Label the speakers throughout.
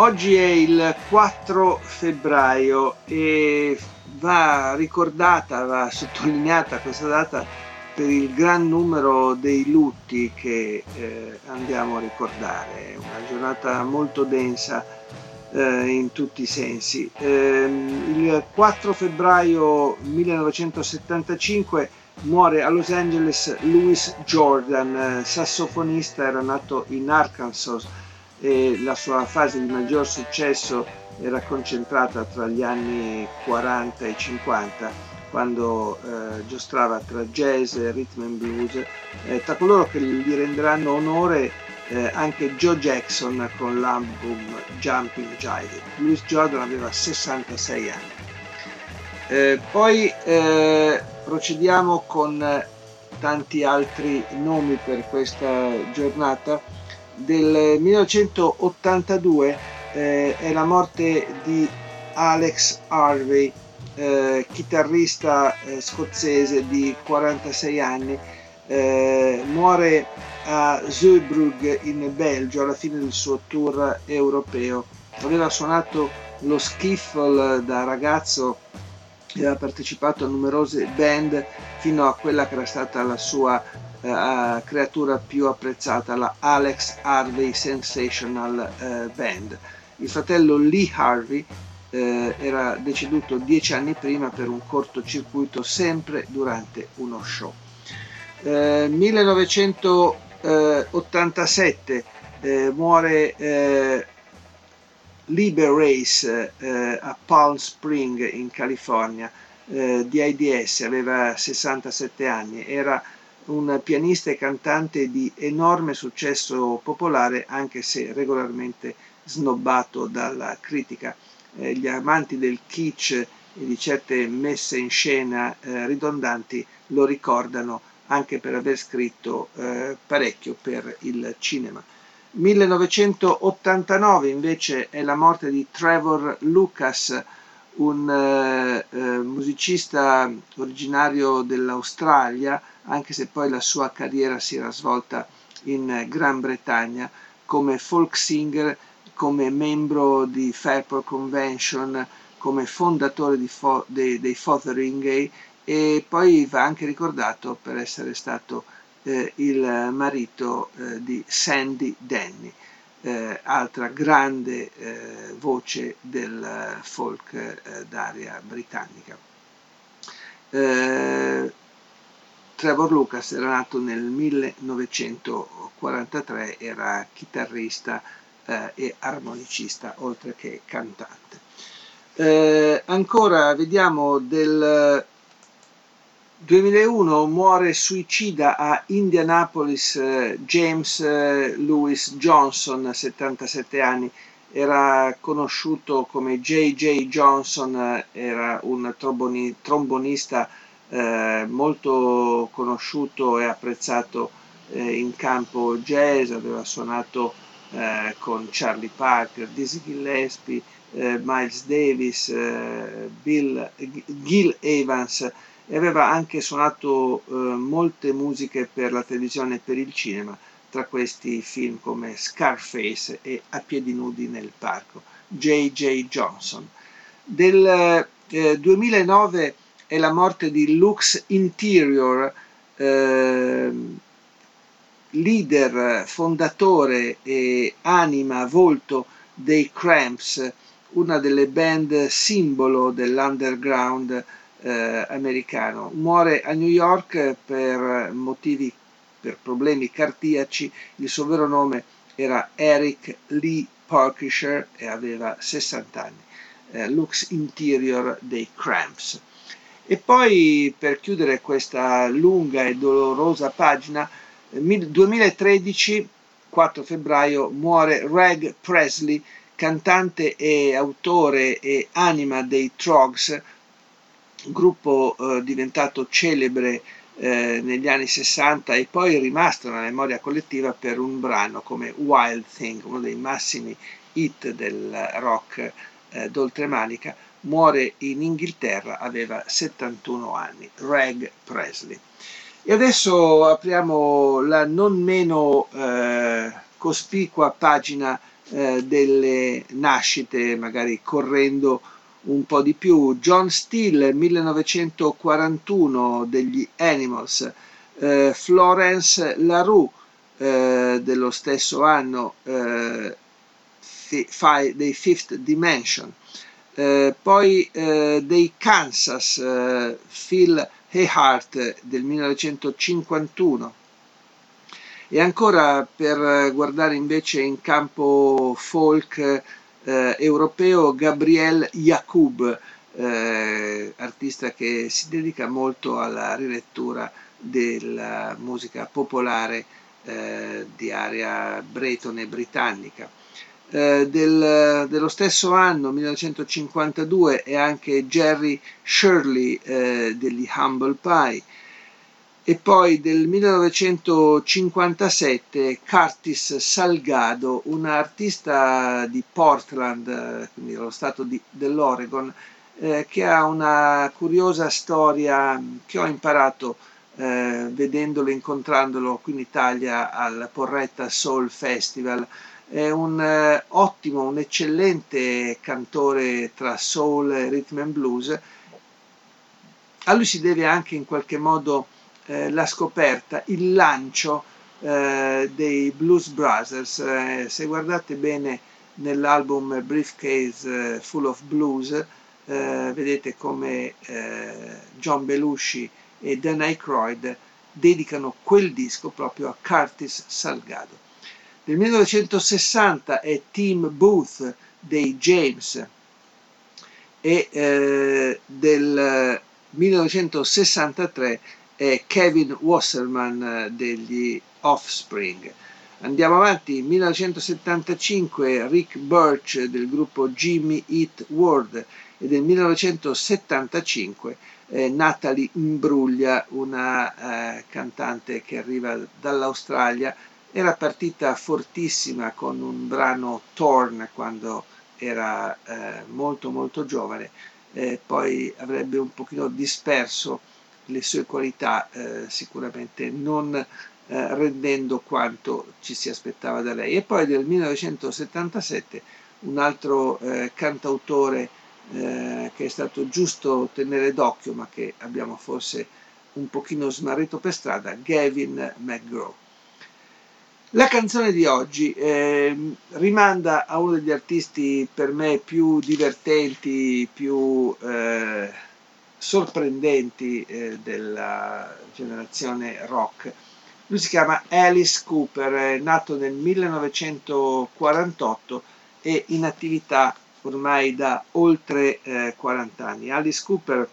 Speaker 1: Oggi è il 4 febbraio e va ricordata, va sottolineata questa data per il gran numero dei lutti che eh, andiamo a ricordare. È una giornata molto densa eh, in tutti i sensi. Eh, il 4 febbraio 1975 muore a Los Angeles Louis Jordan, sassofonista, era nato in Arkansas e la sua fase di maggior successo era concentrata tra gli anni 40 e 50 quando eh, giostrava tra jazz e rhythm and blues, eh, tra coloro che gli renderanno onore eh, anche Joe Jackson con l'album Jumping Jive. Louis Jordan aveva 66 anni. Eh, poi eh, procediamo con tanti altri nomi per questa giornata del 1982 eh, è la morte di Alex Harvey, eh, chitarrista eh, scozzese di 46 anni. Eh, muore a Zeebrugge in Belgio alla fine del suo tour europeo. Aveva suonato lo skiffle da ragazzo e aveva partecipato a numerose band fino a quella che era stata la sua uh, creatura più apprezzata, la Alex Harvey Sensational uh, Band. Il fratello Lee Harvey uh, era deceduto dieci anni prima per un cortocircuito sempre durante uno show. 1987 muore Liber Race a Palm Spring in California di AIDS, aveva 67 anni, era un pianista e cantante di enorme successo popolare, anche se regolarmente snobbato dalla critica. Eh, gli amanti del kitsch e di certe messe in scena eh, ridondanti lo ricordano anche per aver scritto eh, parecchio per il cinema. 1989 invece è la morte di Trevor Lucas, un eh, eh, musicista originario dell'Australia, anche se poi la sua carriera si era svolta in Gran Bretagna come folk singer, come membro di Fairport Convention, come fondatore Fo- dei, dei Fotheringay e poi va anche ricordato per essere stato eh, il marito eh, di Sandy Denny, eh, altra grande eh, voce del folk eh, d'area britannica. Eh, Trevor Lucas era nato nel 1943, era chitarrista eh, e armonicista oltre che cantante. Eh, ancora vediamo del 2001 muore suicida a Indianapolis eh, James eh, Lewis Johnson, 77 anni, era conosciuto come J.J. Johnson, eh, era un tromboni, trombonista molto conosciuto e apprezzato in campo jazz, aveva suonato con Charlie Parker, Dizzy Gillespie, Miles Davis, Bill, Gil Evans e aveva anche suonato eh, molte musiche per la televisione e per il cinema, tra questi film come Scarface e A piedi nudi nel parco. J.J. Johnson. Del 2009 è la morte di Lux Interior, eh, leader, fondatore e anima, volto dei Cramps, una delle band simbolo dell'underground eh, americano. Muore a New York per motivi, per problemi cardiaci, il suo vero nome era Eric Lee Parkisher e aveva 60 anni. Eh, Lux Interior dei Cramps. E poi per chiudere questa lunga e dolorosa pagina, nel 2013 4 febbraio muore Reg Presley, cantante e autore e anima dei Trogs, gruppo eh, diventato celebre eh, negli anni 60 e poi rimasto nella memoria collettiva per un brano come Wild Thing, uno dei massimi hit del rock eh, d'oltremanica, muore in Inghilterra, aveva 71 anni, Reg Presley. E adesso apriamo la non meno eh, cospicua pagina eh, delle nascite, magari correndo un po' di più. John Steele, 1941, degli Animals. Eh, Florence LaRue, eh, dello stesso anno, eh, fi, dei Fifth Dimension. Eh, poi eh, dei Kansas, eh, Phil Hayhart del 1951. E ancora per guardare invece in campo folk eh, europeo Gabriel Yacoub, eh, artista che si dedica molto alla rilettura della musica popolare eh, di area bretone britannica. Eh, del, dello stesso anno, 1952, è anche Jerry Shirley eh, degli Humble Pie e poi del 1957 Curtis Salgado, un artista di Portland, quindi dello stato di, dell'Oregon, eh, che ha una curiosa storia che ho imparato eh, vedendolo, incontrandolo qui in Italia al Porretta Soul Festival. È un eh, ottimo, un eccellente cantore tra soul rhythm and blues. A lui si deve anche in qualche modo eh, la scoperta, il lancio eh, dei Blues Brothers. Eh, se guardate bene nell'album Briefcase eh, Full of Blues, eh, vedete come John Belushi e Dan Aykroyd dedicano quel disco proprio a Curtis Salgado. Nel 1960 è Tim Booth dei James e eh, del 1963 è Kevin Wasserman eh, degli Offspring. Andiamo avanti, 1975 Rick Birch del gruppo Jimmy Eat World. E del 1975 eh, Natalie Imbruglia, una eh, cantante che arriva dall'Australia, era partita fortissima con un brano Torn quando era eh, molto molto giovane, eh, poi avrebbe un pochino disperso le sue qualità eh, sicuramente non eh, rendendo quanto ci si aspettava da lei. E poi nel 1977 un altro eh, cantautore che è stato giusto tenere d'occhio ma che abbiamo forse un pochino smarrito per strada, Gavin McGraw. La canzone di oggi eh, rimanda a uno degli artisti per me più divertenti, più eh, sorprendenti eh, della generazione rock. Lui si chiama Alice Cooper, è nato nel 1948 e in attività ormai da oltre eh, 40 anni. Alice Cooper,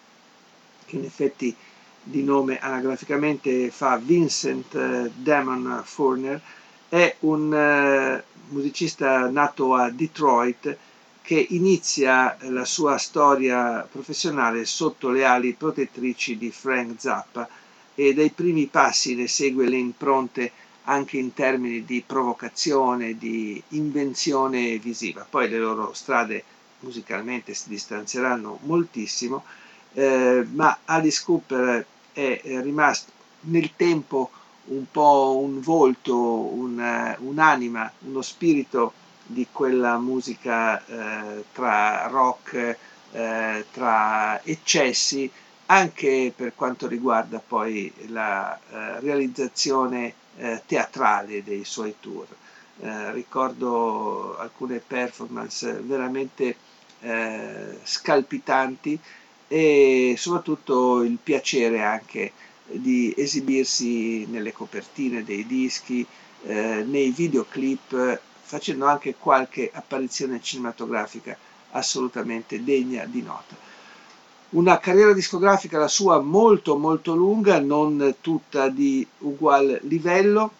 Speaker 1: che in effetti di nome anagraficamente fa Vincent eh, Damon Furner, è un eh, musicista nato a Detroit che inizia la sua storia professionale sotto le ali protettrici di Frank Zappa e dai primi passi ne segue le impronte anche in termini di provocazione, di invenzione visiva. Poi le loro strade musicalmente si distanzieranno moltissimo, eh, ma Alice Cooper è rimasto nel tempo un po' un volto, un, un'anima, uno spirito di quella musica eh, tra rock, eh, tra eccessi, anche per quanto riguarda poi la eh, realizzazione eh, teatrale dei suoi tour. Eh, ricordo alcune performance veramente eh, scalpitanti e soprattutto il piacere anche di esibirsi nelle copertine dei dischi, nei videoclip facendo anche qualche apparizione cinematografica assolutamente degna di nota. Una carriera discografica la sua molto molto lunga, non tutta di ugual livello,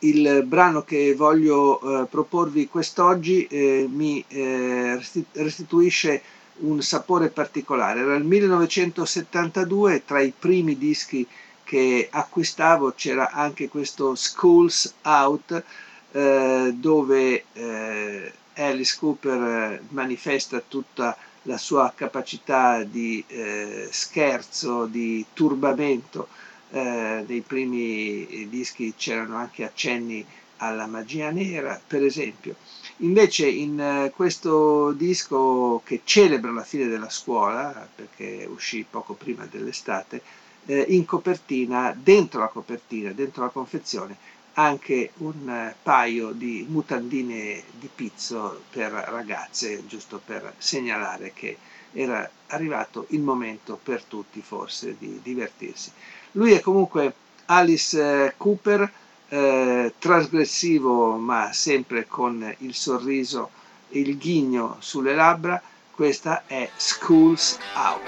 Speaker 1: il brano che voglio eh, proporvi quest'oggi eh, mi eh, restituisce un sapore particolare. Era il 1972, tra i primi dischi che acquistavo c'era anche questo Schools Out, eh, dove eh, Alice Cooper eh, manifesta tutta la sua capacità di eh, scherzo, di turbamento. Eh, nei primi dischi c'erano anche accenni alla magia nera, per esempio. Invece in questo disco che celebra la fine della scuola, perché uscì poco prima dell'estate, in copertina, dentro la copertina, dentro la confezione, anche un eh, paio di mutandine di pizzo per ragazze, giusto per segnalare che era arrivato il momento per tutti forse di divertirsi. Lui è comunque Alice eh, Cooper, eh, trasgressivo ma sempre con il sorriso e il ghigno sulle labbra. Questa è Schools Out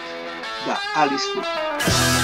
Speaker 1: da Alice Cooper.